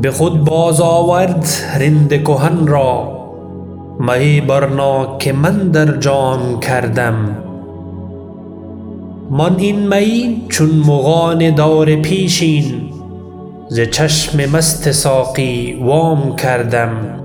به خود باز آورد رند کهن را می برنا که من در جام کردم. من این می چون مغان دور پیشین ز چشم مست ساقی وام کردم.